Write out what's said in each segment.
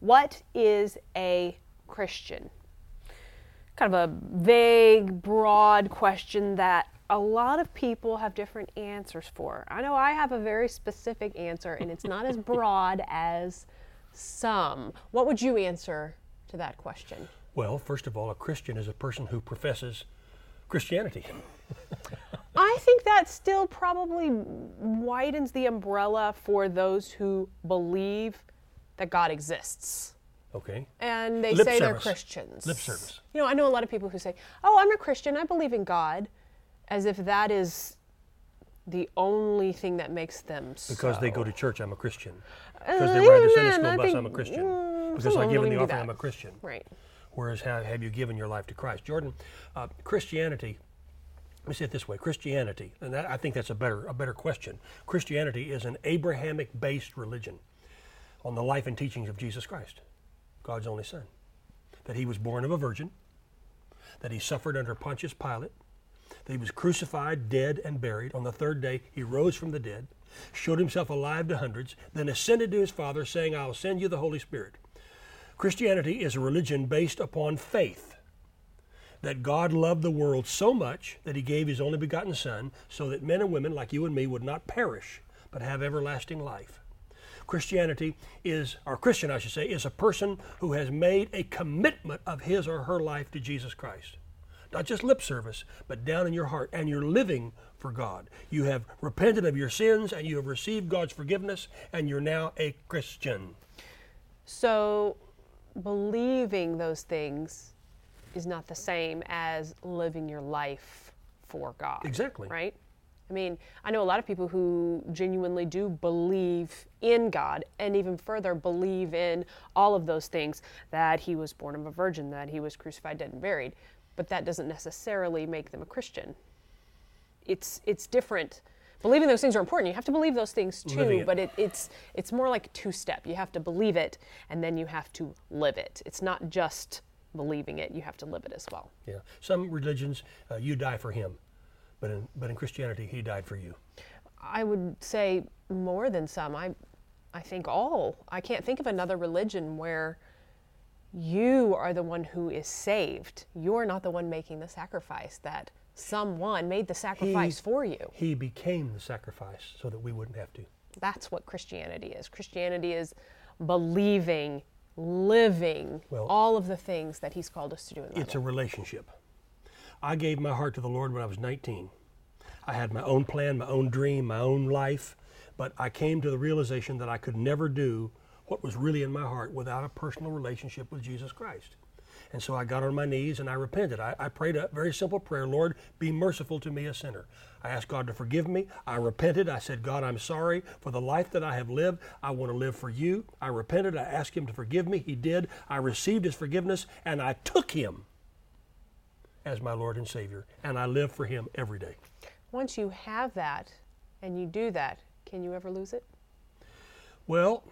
What is a Christian? Kind of a vague, broad question that a lot of people have different answers for. I know I have a very specific answer, and it's not as broad as some. What would you answer to that question? Well, first of all, a Christian is a person who professes Christianity. I think that still probably widens the umbrella for those who believe that God exists. Okay. And they Lip say they're service. Christians. Lip service. You know, I know a lot of people who say, "Oh, I'm a Christian. I believe in God," as if that is the only thing that makes them Because they go to church, I'm a Christian. Uh, Because they ride the Sunday school bus, think, I'm a Christian. mm, Because I give in the offering, I'm a Christian. Right. Whereas, how have you given your life to Christ? Jordan, uh, Christianity, let me say it this way Christianity, and that, I think that's a better, a better question. Christianity is an Abrahamic based religion on the life and teachings of Jesus Christ, God's only Son. That he was born of a virgin, that he suffered under Pontius Pilate, that he was crucified, dead, and buried. On the third day, he rose from the dead, showed himself alive to hundreds, then ascended to his Father, saying, I will send you the Holy Spirit. Christianity is a religion based upon faith that God loved the world so much that he gave his only begotten Son so that men and women like you and me would not perish but have everlasting life. Christianity is, or Christian I should say, is a person who has made a commitment of his or her life to Jesus Christ. Not just lip service, but down in your heart, and you're living for God. You have repented of your sins and you have received God's forgiveness, and you're now a Christian. So, believing those things is not the same as living your life for God. Exactly. Right? I mean, I know a lot of people who genuinely do believe in God and even further believe in all of those things that he was born of a virgin, that he was crucified, dead, and buried. But that doesn't necessarily make them a Christian. It's, it's different. Believing those things are important. You have to believe those things too, it. but it, it's, it's more like a two step. You have to believe it and then you have to live it. It's not just believing it, you have to live it as well. Yeah. Some religions, uh, you die for him, but in, but in Christianity, he died for you. I would say more than some. I, I think all. I can't think of another religion where you are the one who is saved. You're not the one making the sacrifice. That someone made the sacrifice for you. He became the sacrifice so that we wouldn't have to. That's what Christianity is. Christianity is believing, living Well, all of the things that He's called us to do in the It's a relationship. I gave my heart to the Lord when I was 19. I had my own plan, my own dream, my own life, but I came to the realization that I could never do what was really in my heart without a personal relationship with Jesus Christ. And so I got on my knees and I repented. I, I prayed a very simple prayer Lord, be merciful to me, a sinner. I asked God to forgive me. I repented. I said, God, I'm sorry for the life that I have lived. I want to live for you. I repented. I asked Him to forgive me. He did. I received His forgiveness and I took Him as my Lord and Savior. And I live for Him every day. Once you have that and you do that, can you ever lose it? Well,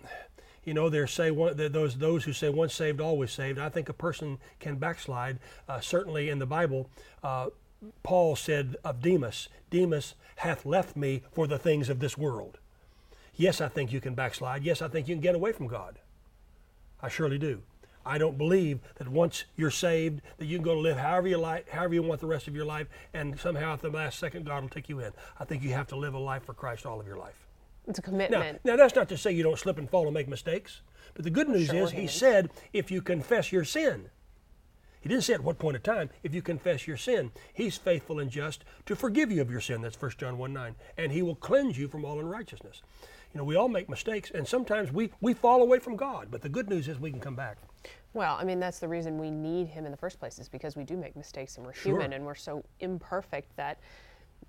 you know, there's say one, those those who say once saved, always saved. I think a person can backslide. Uh, certainly in the Bible, uh, Paul said of Demas, Demas hath left me for the things of this world. Yes, I think you can backslide. Yes, I think you can get away from God. I surely do. I don't believe that once you're saved that you can go live however you like, however you want the rest of your life, and somehow at the last second God will take you in. I think you have to live a life for Christ all of your life. It's a Now, commitment. now that's not to say you don't slip and fall and make mistakes. But the good news Sure, is he said if you confess your sin. He didn't say at what point of time. If you confess your sin, he's faithful and just to forgive you of your sin. That's 1 John 1 9. And he will cleanse you from all unrighteousness. You know, we all make mistakes, and sometimes we, we fall away from God. But the good news is we can come back. Well, I mean, that's the reason we need him in the first place, is because we do make mistakes and we're Sure. human and we're so imperfect that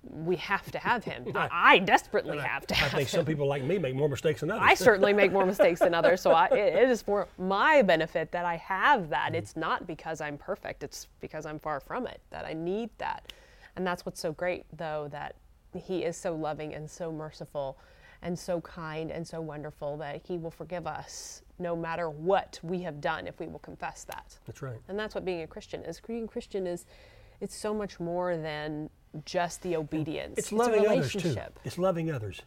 we have to have him. I, I desperately I- have to I have think him. some people like me make more mistakes than others. I certainly make more mistakes than others, so I, it, it is for my benefit that I have Mm-hmm. that. It's not because I'm perfect, it's because I'm far from it that I need that. And that's what's so great, though, that He is so loving and so merciful and so kind and so wonderful that He will forgive us no matter what we have done if we will confess that. That's right. And that's what being a Christian is. Being a Christian is it's so much more than just the obedience. It's a loving others too. It's loving others.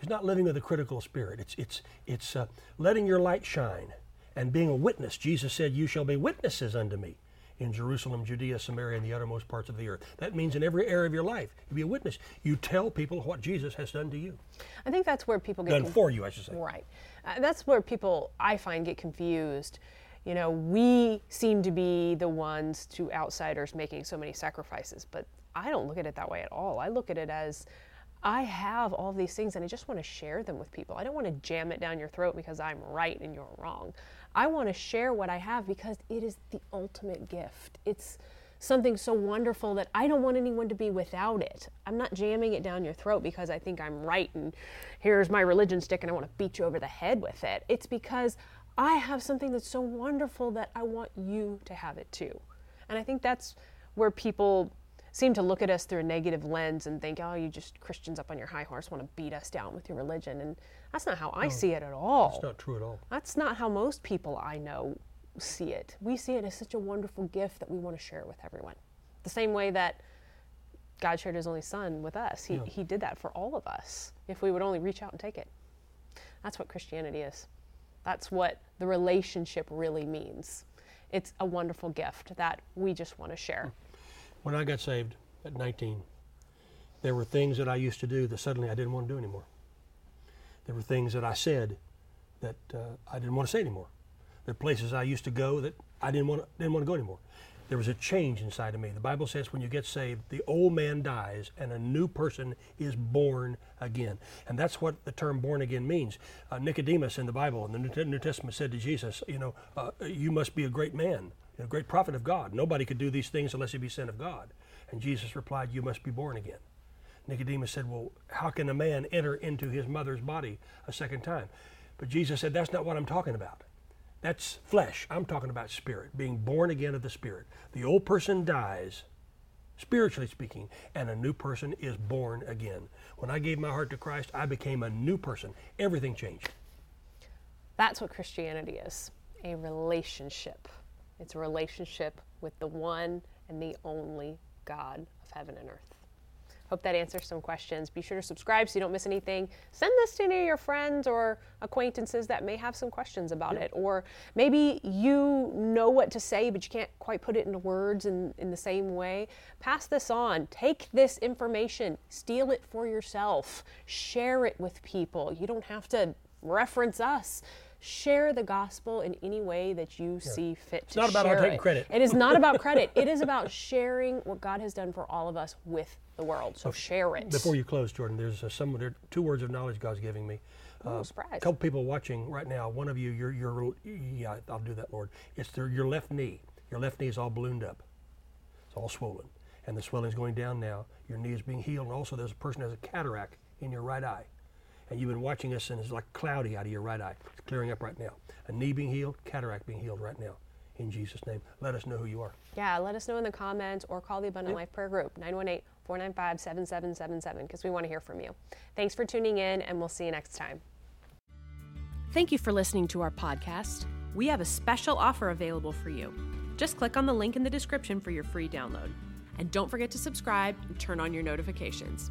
It's not living with a critical spirit. It's it's it's uh, letting your light shine And being a witness, Jesus said, You shall be witnesses unto me in Jerusalem, Judea, Samaria, and the uttermost parts of the earth. That means in every area of your life, you be a witness. You tell people what Jesus has done to you. I think that's where people get Done conf- for you, I should say. Right. Uh, that's where people, I find, get confused. You know, we seem to be the ones to outsiders making so many sacrifices, but I don't look at it that way at all. I look at it as I have all these things and I just want to share them with people. I don't want to jam it down your throat because I'm right and you're wrong. I want to share what I have because it is the ultimate gift. It's something so wonderful that I don't want anyone to be without it. I'm not jamming it down your throat because I think I'm right and here's my religion stick and I want to beat you over the head with it. It's because I have something that's so wonderful that I want you to have it too. And I think that's where people seem to look at us through a negative lens and think, oh, you just Christians up on your high horse want to beat us down with your religion. And that's not how I see it at all. That's not true at all. That's not how most people I know see it. We see it as such a wonderful gift that we want to share with everyone. The same way that God shared his only son with us. He, he did that for all of us if we would only reach out and take it. That's what Christianity is. That's what the relationship really means. It's a wonderful gift that we just want to share. Hmm. When I got saved at 19, there were things that I used to do that suddenly I didn't want to do anymore. There were things that I said that uh, I didn't want to say anymore. There are places I used to go that I didn't want to, didn't want to go anymore. There was a change inside of me. The Bible says when you get saved, the old man dies and a new person is born again. And that's what the term born again means. Uh, Nicodemus in the Bible, in the New- New Testament, said to Jesus, You know, uh, you must be a great man, a great prophet of God. Nobody could do these things unless he be sent of God. And Jesus replied, You must be born again. Nicodemus said, Well, how can a man enter into his mother's body a second time? But Jesus said, That's not what I'm talking about. That's flesh. I'm talking about spirit, being born again of the spirit. The old person dies, spiritually speaking, and a new person is born again. When I gave my heart to Christ, I became a new person. Everything changed. That's what Christianity is a relationship. It's a relationship with the one and the only God of heaven and earth. Hope that answers some questions. Be sure to subscribe so you don't miss anything. Send this to any of your friends or acquaintances that may have some questions about it. Or maybe you know what to say, but you can't quite put it into words in, in the same way. Pass this on. Take this information, steal it for yourself, share it with people. You don't have to reference us. Share the gospel in any way that you see fit to not about taking it. credit. It is not about credit. It is about sharing what God has done for all of us with the world. So share it. Before you close, Jordan, there's uh, some there two words of knowledge God's giving me. Oh, A surprise. couple people watching right now. One of you, your your yeah, I'll do that, Lord. It's their, your left knee. Your left knee is all ballooned up. It's all swollen, and the swelling's going down now. Your knee is being healed, and also there's a person who has a cataract in your right eye, and you've been watching us and it's like cloudy out of your right eye. It's clearing up right now. A knee being healed, cataract being healed right now. In Jesus' name, let us know who you are. Yeah, let us know in the comments or call the Abundant Life Prayer Group, 918 495 7777, because we want to hear from you. Thanks for tuning in, and we'll see you next time. Thank you for listening to our podcast. We have a special offer available for you. Just click on the link in the description for your free download. And don't forget to subscribe and turn on your notifications.